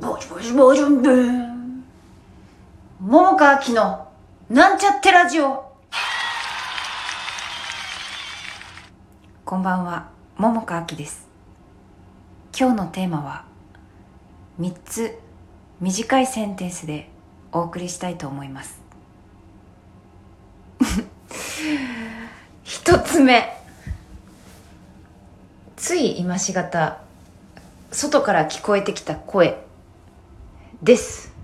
ボジボジボジョン。桃川きのなんちゃってラジオ。こんばんは、桃川きです。今日のテーマは、3つ短いセンテンスでお送りしたいと思います。一つ目。つい今しがた、外から聞こえてきた声です。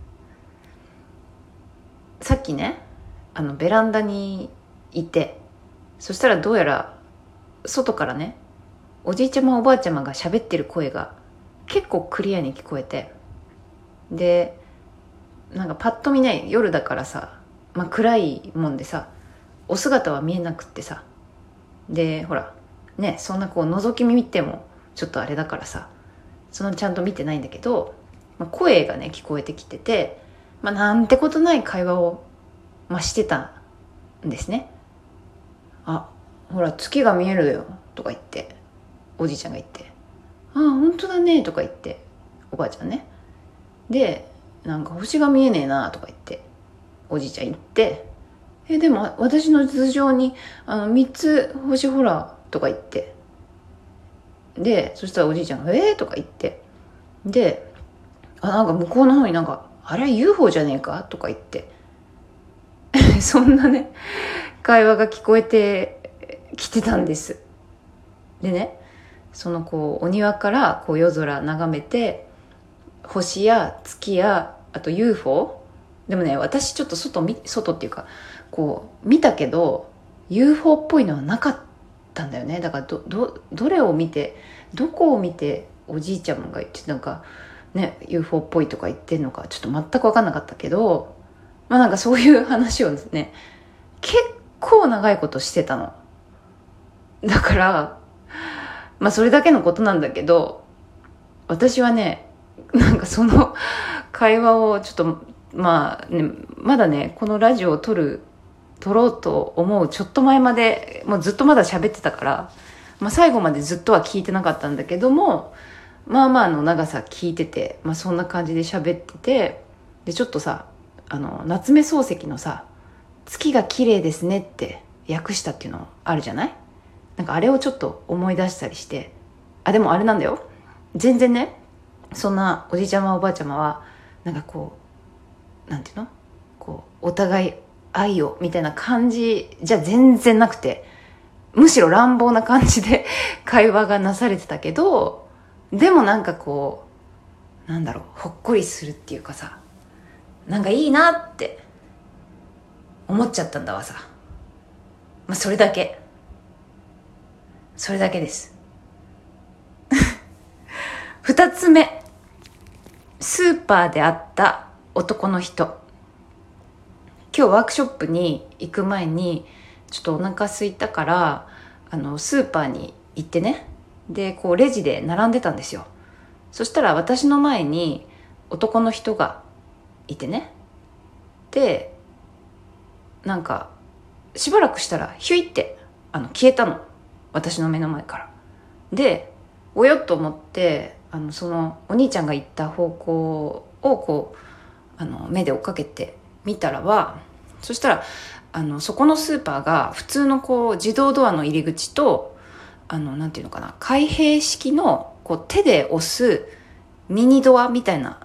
さっきねあのベランダにいてそしたらどうやら外からねおじいちゃまおばあちゃまが喋ってる声が結構クリアに聞こえてでなんかパッと見ね夜だからさ、まあ、暗いもんでさお姿は見えなくってさでほらねそんなこう覗き見てもちょっとあれだからさそのちゃんと見てないんだけど、まあ、声がね聞こえてきてて、まあ、なんてことない会話を、まあ、してたんですねあほら月が見えるよとか言っておじいちゃんが言ってああ本当だねとか言っておばあちゃんねでなんか星が見えねえなとか言っておじいちゃん言ってえでも私の頭上にあの3つ星ほらとか言ってでそしたらおじいちゃんが「えー?」とか言ってであなんか向こうの方になんか「あれ UFO じゃねえか?」とか言って。そんなね会話が聞こえてきてたんです。でねそのこうお庭からこう夜空眺めて星や月やあと UFO でもね私ちょっと外外っていうかこう見たけど UFO っぽいのはなかったんだよね。だからどどどれを見てどこを見ておじいちゃんが言ってなんかね UFO っぽいとか言ってんのかちょっと全く分かんなかったけどまあなんかそういう話をですね結構長いことしてたの。だからまあそれだけのことなんだけど私はねなんかその会話をちょっとまあねまだねこのラジオを撮る撮ろうと思うちょっと前までもうずっとまだ喋ってたから、まあ、最後までずっとは聞いてなかったんだけどもまあまあの長さ聞いてて、まあ、そんな感じで喋っててでちょっとさあの夏目漱石のさ「月が綺麗ですね」って訳したっていうのあるじゃない？なんかあれをちょっと思い出したりしてあでもあれなんだよ。全然ねそんなおじいちゃまおばあちゃまはなんかこうなんていうの？こうお互い愛をみたいな感じじゃ全然なくてむしろ乱暴な感じで会話がなされてたけどでもなんかこうなんだろうほっこりするっていうかさなんかいいなって思っちゃったんだわさ。まあそれだけ。それだけです。二つ目。スーパーで会った男の人。今日ワークショップに行く前にちょっとお腹空いたからあのスーパーに行ってね。でこうレジで並んでたんですよ。そしたら私の前に男の人がいてね。でなんかしばらくしたらヒュイってあの消えたの。私の目の前から。でおよっと思ってあのそのお兄ちゃんが行った方向をこうあの目で追っかけて見たらはそしたらあのそこのスーパーが普通のこう自動ドアの入り口とあのなんていうのかな。開閉式のこう手で押すミニドアみたいな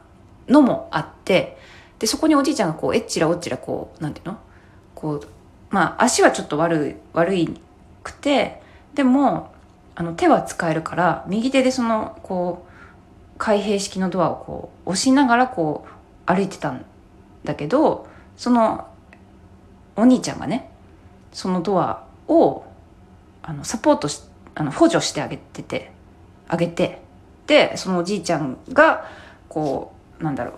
のもあってでそこにおじいちゃんがこうえっちらおっちらこうなんていうの？こうまあ足はちょっと悪い悪いくてでもあの手は使えるから右手でそのこう開閉式のドアをこう押しながらこう歩いてたんだけどそのお兄ちゃんがねそのドアをあのサポートしてあの補助してあげててあげて。でそのおじいちゃんがこうなんだろう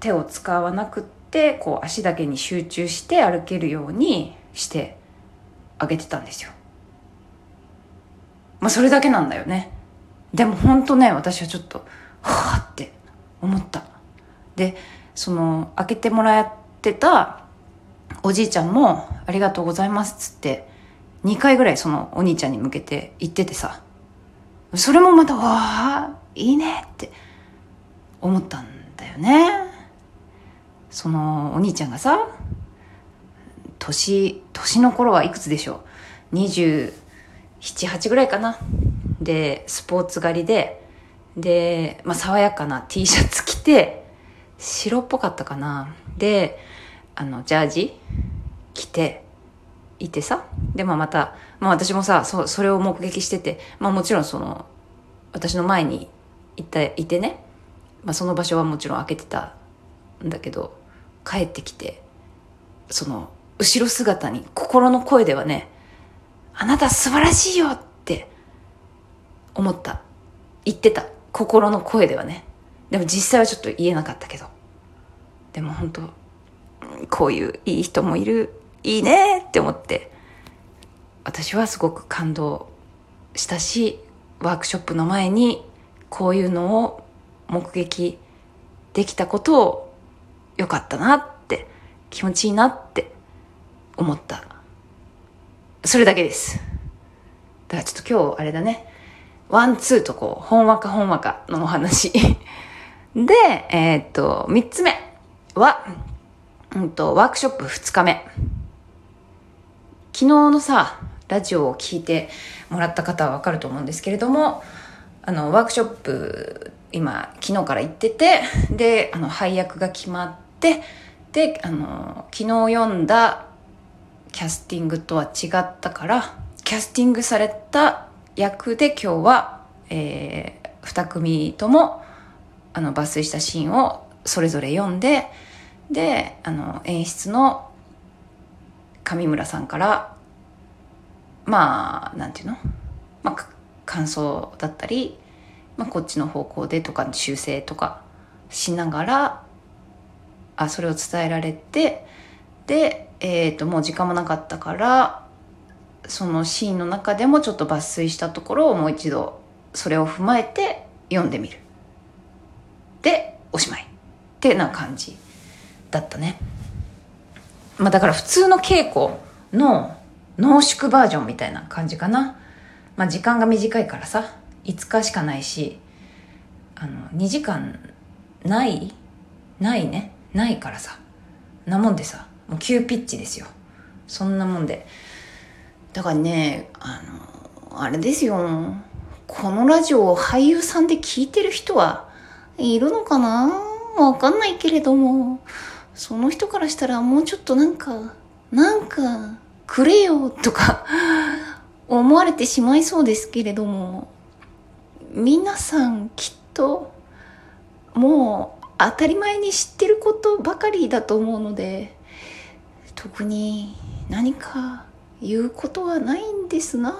手を使わなくってこう足だけに集中して歩けるようにしてあげてたんですよ。まあそれだけなんだよね。でも本当ね私はちょっとはあって思った。でその開けてもらってたおじいちゃんも「ありがとうございます」っつって2回ぐらいそのお兄ちゃんに向けて言っててさ。それもまた「わあいいね」って思ったんだよね。そのお兄ちゃんがさ年年の頃はいくつでしょう。278ぐらいかな。でスポーツ狩りでで、まあ、爽やかな T シャツ着て白っぽかったかな。であのジャージ着ていてさ。で、まあ、また、まあ、私もさそそれを目撃してて、まあ、もちろんその私の前にいたいてね、まあ、その場所はもちろん開けてたんだけど帰ってきてその後ろ姿に心の声ではねあなた素晴らしいよって思った。言ってた。心の声ではね。でも実際はちょっと言えなかったけど。でも本当こういういい人もいる。いいねって思って。私はすごく感動したしワークショップの前にこういうのを目撃できたことをよかったなって気持ちいいなって思った。それだけです。だからちょっと今日あれだね。ワンツーとこうほんわかほんわかのお話。でえー、っと三つ目は、うんと、ワークショップ二日目。昨日のさラジオを聞いてもらった方はわかると思うんですけれどもあのワークショップ今昨日から行っててであの配役が決まってであの昨日読んだキャスティングとは違ったからキャスティングされた役で今日は、えー、2組ともあの抜粋したシーンをそれぞれ読んでであの演出の上村さんからまあなんていうの、まあ、感想だったり、まあ、こっちの方向でとか修正とかしながらあそれを伝えられてで、えー、ともう時間もなかったからそのシーンの中でもちょっと抜粋したところをもう一度それを踏まえて読んでみる。でおしまい。ってな感じだったね。まあだから普通の稽古の濃縮バージョンみたいな感じかな。まあ時間が短いからさ5日しかないしあの2時間ないないね。ないからさ。なもんでさもう急ピッチですよ。そんなもんで。だからねあのあれですよ。このラジオを俳優さんで聞いてる人はいるのかな？わかんないけれども。その人からしたらもうちょっとなんかなんかくれよとか 思われてしまいそうですけれども皆さんきっともう当たり前に知ってることばかりだと思うので特に何か言うことはないんですな。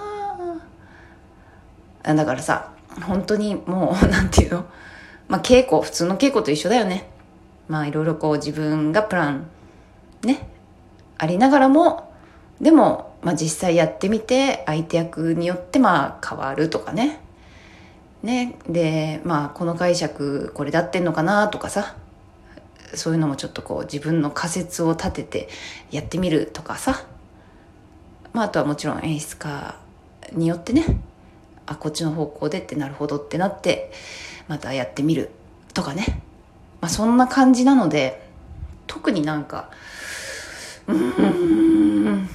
だからさ本当にもうなんていうの？まあ稽古普通の稽古と一緒だよね。まあいろいろこう自分がプランねありながらもでも、まあ、実際やってみて相手役によってまあ変わるとかね。ねでまあこの解釈これで合ってんのかなとかさそういうのもちょっとこう自分の仮説を立ててやってみるとかさ。まああとはもちろん演出家によってねあこっちの方向でってなるほどってなってまたやってみるとかね。まあそんな感じなので特になんかうーん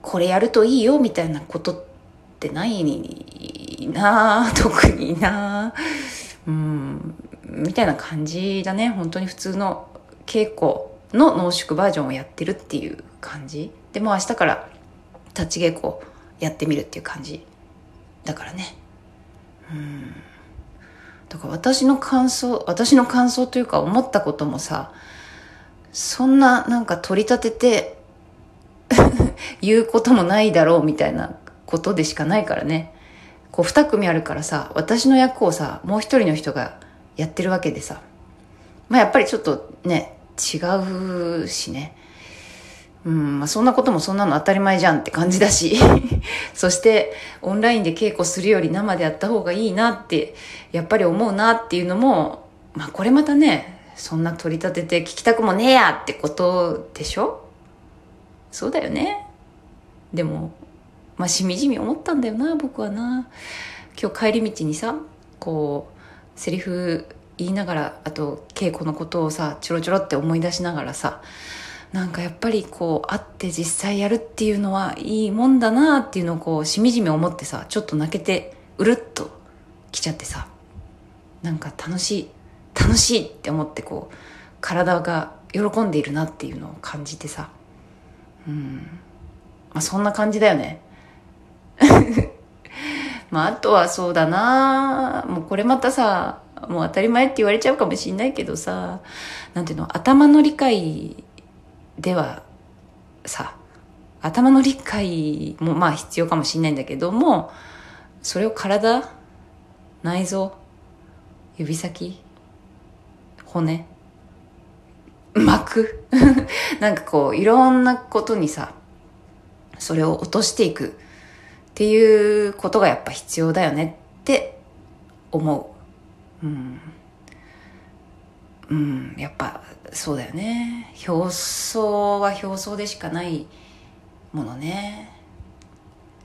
これやるといいよみたいなことってないな特になうんみたいな感じだね。本当に普通の稽古の濃縮バージョンをやってるっていう感じ。でも明日から立ち稽古やってみるっていう感じだからね。うん。だから私の感想私の感想というか思ったこともさそんななんか取り立てて 言うこともないだろうみたいなことでしかないからね。こう2組あるからさ私の役をさもう一人の人がやってるわけでさ。まあやっぱりちょっとね違うしね。うんまあ、そんなこともそんなの当たり前じゃんって感じだし。そしてオンラインで稽古するより生でやった方がいいなってやっぱり思うなっていうのもまあこれまたねそんな取り立てて聞きたくもねえやってことでしょ？そうだよね。でもまあしみじみ思ったんだよな僕はな。今日帰り道にさこうセリフ言いながらあと稽古のことをさちょろちょろって思い出しながらさなんかやっぱりこう会って実際やるっていうのはいいもんだなっていうのをこうしみじみ思ってさちょっと泣けてうるっと来ちゃってさなんか楽しい楽しいって思ってこう体が喜んでいるなっていうのを感じてさ。うん。まあそんな感じだよね。まああとはそうだな。もうこれまたさもう当たり前って言われちゃうかもしんないけどさなんていうの頭の理解ではさ頭の理解もまあ必要かもしれないんだけどもそれを体内臓指先骨膜 なんかこういろんなことにさそれを落としていくっていうことがやっぱ必要だよねって思う。うん。うんやっぱそうだよね。表層は表層でしかないものね。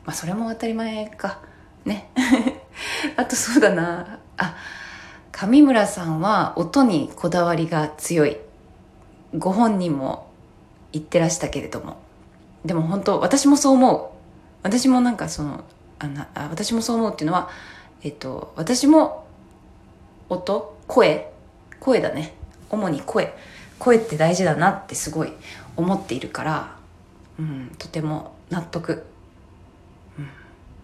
まあそれも当たり前か。ね。あとそうだな。あ上村さんは音にこだわりが強い。ご本人も言ってらしたけれども。でも本当私もそう思う。私もなんかそのあなあ私もそう思うっていうのはえっと私も音声声だね。主に声。声って大事だなってすごい思っているから、うん、とても納得、うん、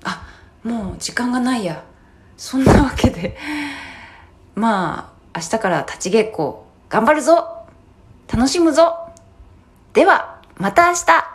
あもう時間がないや。そんなわけでまあ明日から立ち稽古頑張るぞ。楽しむぞ。ではまた明日。